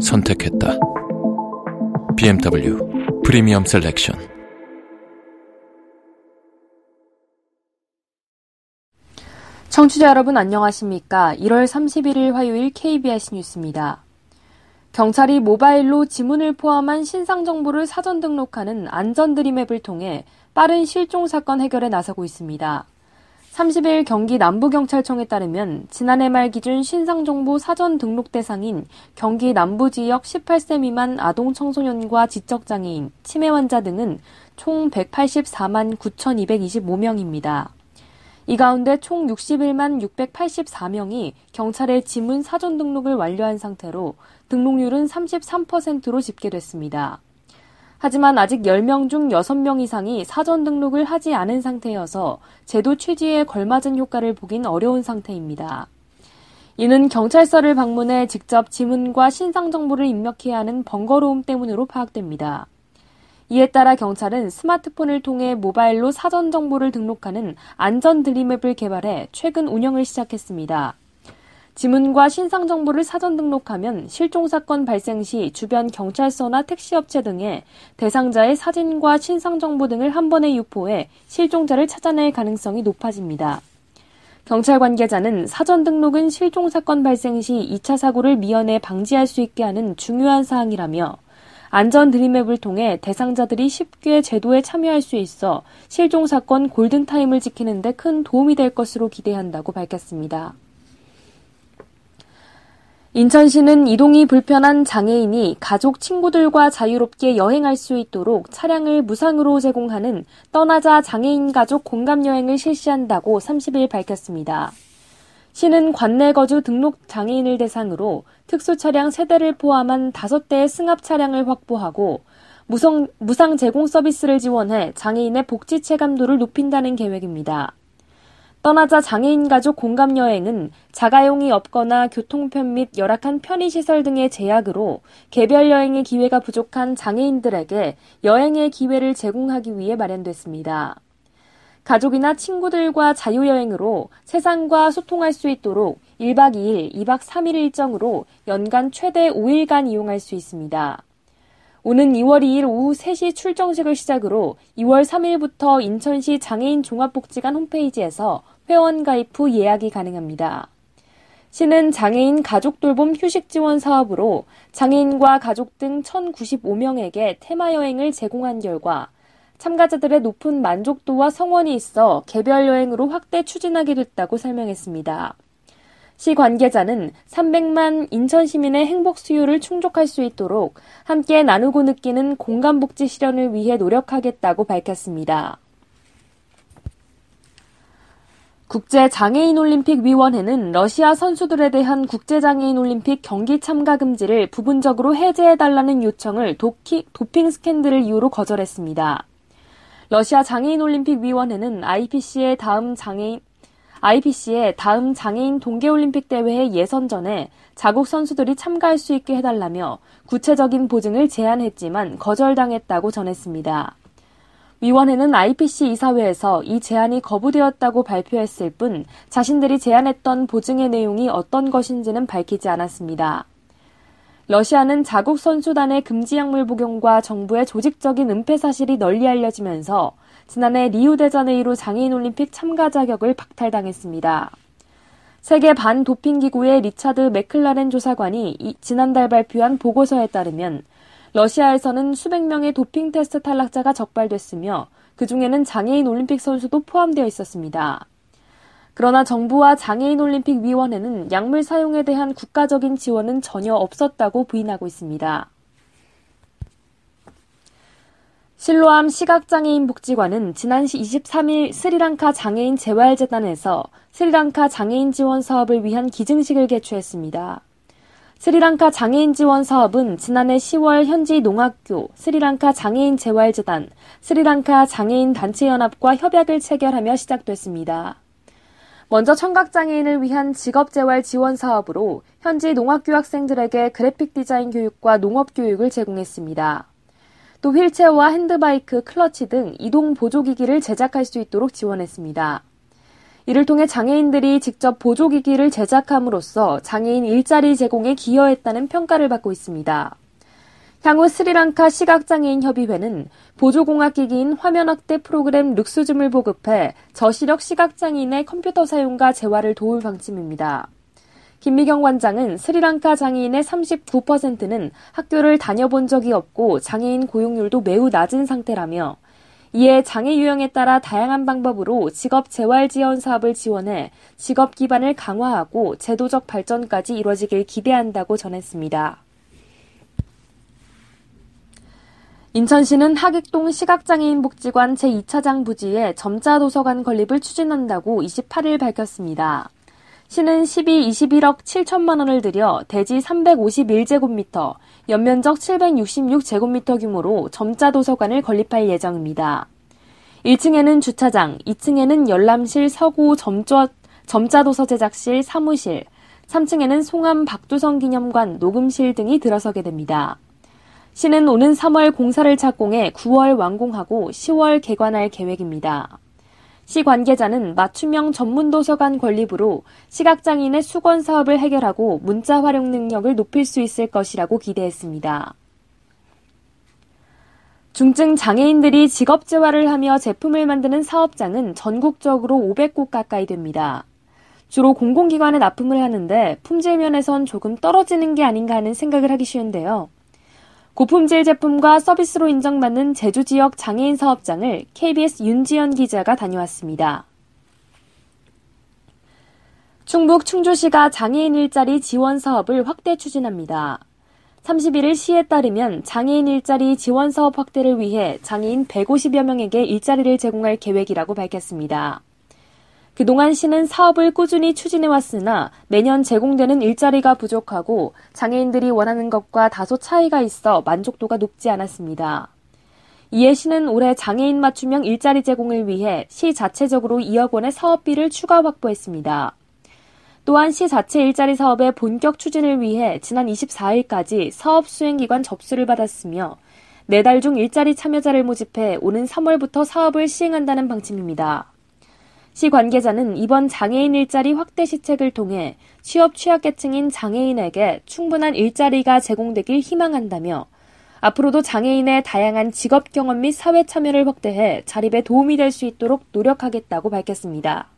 선택했다. BMW 프리미엄 셀렉션 청취자 여러분 안녕하십니까? 1월 31일 화요일 KBS 뉴스입니다. 경찰이 모바일로 지문을 포함한 신상 정보를 사전 등록하는 안전 드림앱을 통해 빠른 실종 사건 해결에 나서고 있습니다. 30일 경기 남부경찰청에 따르면 지난해 말 기준 신상정보 사전 등록 대상인 경기 남부 지역 18세 미만 아동 청소년과 지적장애인, 치매 환자 등은 총 184만 9,225명입니다. 이 가운데 총 61만 684명이 경찰의 지문 사전 등록을 완료한 상태로 등록률은 33%로 집계됐습니다. 하지만 아직 10명 중 6명 이상이 사전 등록을 하지 않은 상태여서 제도 취지에 걸맞은 효과를 보긴 어려운 상태입니다. 이는 경찰서를 방문해 직접 지문과 신상 정보를 입력해야 하는 번거로움 때문으로 파악됩니다. 이에 따라 경찰은 스마트폰을 통해 모바일로 사전 정보를 등록하는 안전 드림앱을 개발해 최근 운영을 시작했습니다. 지문과 신상 정보를 사전 등록하면 실종 사건 발생 시 주변 경찰서나 택시업체 등에 대상자의 사진과 신상 정보 등을 한 번에 유포해 실종자를 찾아낼 가능성이 높아집니다. 경찰 관계자는 사전 등록은 실종 사건 발생 시 2차 사고를 미연에 방지할 수 있게 하는 중요한 사항이라며 안전 드림앱을 통해 대상자들이 쉽게 제도에 참여할 수 있어 실종 사건 골든타임을 지키는 데 큰 도움이 될 것으로 기대한다고 밝혔습니다. 인천시는 이동이 불편한 장애인이 가족, 친구들과 자유롭게 여행할 수 있도록 차량을 무상으로 제공하는 떠나자 장애인 가족 공감 여행을 실시한다고 30일 밝혔습니다. 시는 관내 거주 등록 장애인을 대상으로 특수 차량 세대를 포함한 5대의 승합 차량을 확보하고 무상, 무상 제공 서비스를 지원해 장애인의 복지 체감도를 높인다는 계획입니다. 떠나자 장애인 가족 공감 여행은 자가용이 없거나 교통편 및 열악한 편의시설 등의 제약으로 개별 여행의 기회가 부족한 장애인들에게 여행의 기회를 제공하기 위해 마련됐습니다. 가족이나 친구들과 자유여행으로 세상과 소통할 수 있도록 1박 2일, 2박 3일 일정으로 연간 최대 5일간 이용할 수 있습니다. 오는 2월 2일 오후 3시 출정식을 시작으로 2월 3일부터 인천시 장애인 종합복지관 홈페이지에서 회원 가입 후 예약이 가능합니다. 시는 장애인 가족 돌봄 휴식 지원 사업으로 장애인과 가족 등 1,095명에게 테마 여행을 제공한 결과 참가자들의 높은 만족도와 성원이 있어 개별 여행으로 확대 추진하게 됐다고 설명했습니다. 시 관계자는 300만 인천 시민의 행복 수요를 충족할 수 있도록 함께 나누고 느끼는 공간 복지 실현을 위해 노력하겠다고 밝혔습니다. 국제장애인올림픽위원회는 러시아 선수들에 대한 국제장애인올림픽 경기 참가 금지를 부분적으로 해제해달라는 요청을 도키, 도핑 스캔들을 이유로 거절했습니다. 러시아 장애인올림픽위원회는 IPC의 다음 장애인 IPC의 다음 장애인 동계올림픽 대회의 예선전에 자국 선수들이 참가할 수 있게 해달라며 구체적인 보증을 제안했지만 거절당했다고 전했습니다. 위원회는 IPC 이사회에서 이 제안이 거부되었다고 발표했을 뿐 자신들이 제안했던 보증의 내용이 어떤 것인지는 밝히지 않았습니다. 러시아는 자국 선수단의 금지 약물 복용과 정부의 조직적인 은폐 사실이 널리 알려지면서 지난해 리우데자네이루 장애인 올림픽 참가 자격을 박탈당했습니다. 세계 반도핑기구의 리차드 맥클라렌 조사관이 지난달 발표한 보고서에 따르면 러시아에서는 수백 명의 도핑 테스트 탈락자가 적발됐으며 그 중에는 장애인 올림픽 선수도 포함되어 있었습니다. 그러나 정부와 장애인 올림픽 위원회는 약물 사용에 대한 국가적인 지원은 전혀 없었다고 부인하고 있습니다. 실로암 시각장애인 복지관은 지난 23일 스리랑카 장애인 재활재단에서 스리랑카 장애인 지원 사업을 위한 기증식을 개최했습니다. 스리랑카 장애인 지원 사업은 지난해 10월 현지 농학교, 스리랑카 장애인 재활재단, 스리랑카 장애인 단체연합과 협약을 체결하며 시작됐습니다. 먼저 청각장애인을 위한 직업재활 지원 사업으로 현지 농학교 학생들에게 그래픽 디자인 교육과 농업 교육을 제공했습니다. 또 휠체어와 핸드바이크, 클러치 등 이동 보조기기를 제작할 수 있도록 지원했습니다. 이를 통해 장애인들이 직접 보조기기를 제작함으로써 장애인 일자리 제공에 기여했다는 평가를 받고 있습니다. 향후 스리랑카 시각장애인 협의회는 보조공학기기인 화면 확대 프로그램 룩스즘을 보급해 저시력 시각장애인의 컴퓨터 사용과 재활을 도울 방침입니다. 김미경 관장은 스리랑카 장애인의 39%는 학교를 다녀본 적이 없고 장애인 고용률도 매우 낮은 상태라며 이에 장애 유형에 따라 다양한 방법으로 직업 재활 지원 사업을 지원해 직업 기반을 강화하고 제도적 발전까지 이뤄지길 기대한다고 전했습니다. 인천시는 하객동 시각장애인 복지관 제2차장 부지에 점자 도서관 건립을 추진한다고 28일 밝혔습니다. 시는 12, 21억 7천만 원을 들여 대지 351제곱미터, 연면적 766제곱미터 규모로 점자 도서관을 건립할 예정입니다. 1층에는 주차장, 2층에는 열람실 서구 점자, 점자 도서 제작실 사무실, 3층에는 송암 박두성 기념관 녹음실 등이 들어서게 됩니다. 시는 오는 3월 공사를 착공해 9월 완공하고 10월 개관할 계획입니다. 시 관계자는 맞춤형 전문 도서관 건립으로 시각장애인의 수건 사업을 해결하고 문자 활용 능력을 높일 수 있을 것이라고 기대했습니다. 중증 장애인들이 직업 재활을 하며 제품을 만드는 사업장은 전국적으로 500곳 가까이 됩니다. 주로 공공기관에 납품을 하는데 품질 면에선 조금 떨어지는 게 아닌가 하는 생각을 하기 쉬운데요. 고품질 제품과 서비스로 인정받는 제주 지역 장애인 사업장을 KBS 윤지연 기자가 다녀왔습니다. 충북 충주시가 장애인 일자리 지원 사업을 확대 추진합니다. 31일 시에 따르면 장애인 일자리 지원 사업 확대를 위해 장애인 150여 명에게 일자리를 제공할 계획이라고 밝혔습니다. 그동안 시는 사업을 꾸준히 추진해왔으나 매년 제공되는 일자리가 부족하고 장애인들이 원하는 것과 다소 차이가 있어 만족도가 높지 않았습니다. 이에 시는 올해 장애인 맞춤형 일자리 제공을 위해 시 자체적으로 2억 원의 사업비를 추가 확보했습니다. 또한 시 자체 일자리 사업의 본격 추진을 위해 지난 24일까지 사업 수행기관 접수를 받았으며 네달 중 일자리 참여자를 모집해 오는 3월부터 사업을 시행한다는 방침입니다. 시 관계자는 이번 장애인 일자리 확대 시책을 통해 취업 취약계층인 장애인에게 충분한 일자리가 제공되길 희망한다며 앞으로도 장애인의 다양한 직업 경험 및 사회 참여를 확대해 자립에 도움이 될 수 있도록 노력하겠다고 밝혔습니다.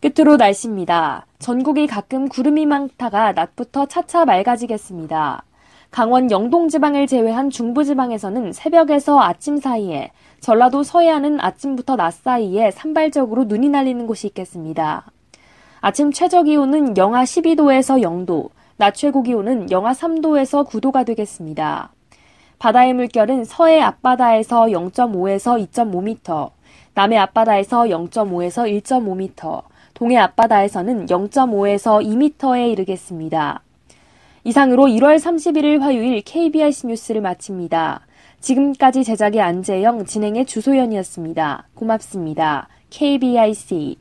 끝으로 날씨입니다. 전국이 가끔 구름이 많다가 낮부터 차차 맑아지겠습니다. 강원 영동지방을 제외한 중부지방에서는 새벽에서 아침 사이에 전라도 서해안은 아침부터 낮 사이에 산발적으로 눈이 날리는 곳이 있겠습니다. 아침 최저 기온은 영하 12도에서 0도, 낮 최고 기온은 영하 3도에서 9도가 되겠습니다. 바다의 물결은 서해 앞바다에서 0.5에서 2.5m, 남해 앞바다에서 0.5에서 1.5m, 동해 앞바다에서는 0.5에서 2m에 이르겠습니다. 이상으로 1월 31일 화요일 KBS 뉴스를 마칩니다. 지금까지 제작의 안재영, 진행의 주소연이었습니다. 고맙습니다. KBIC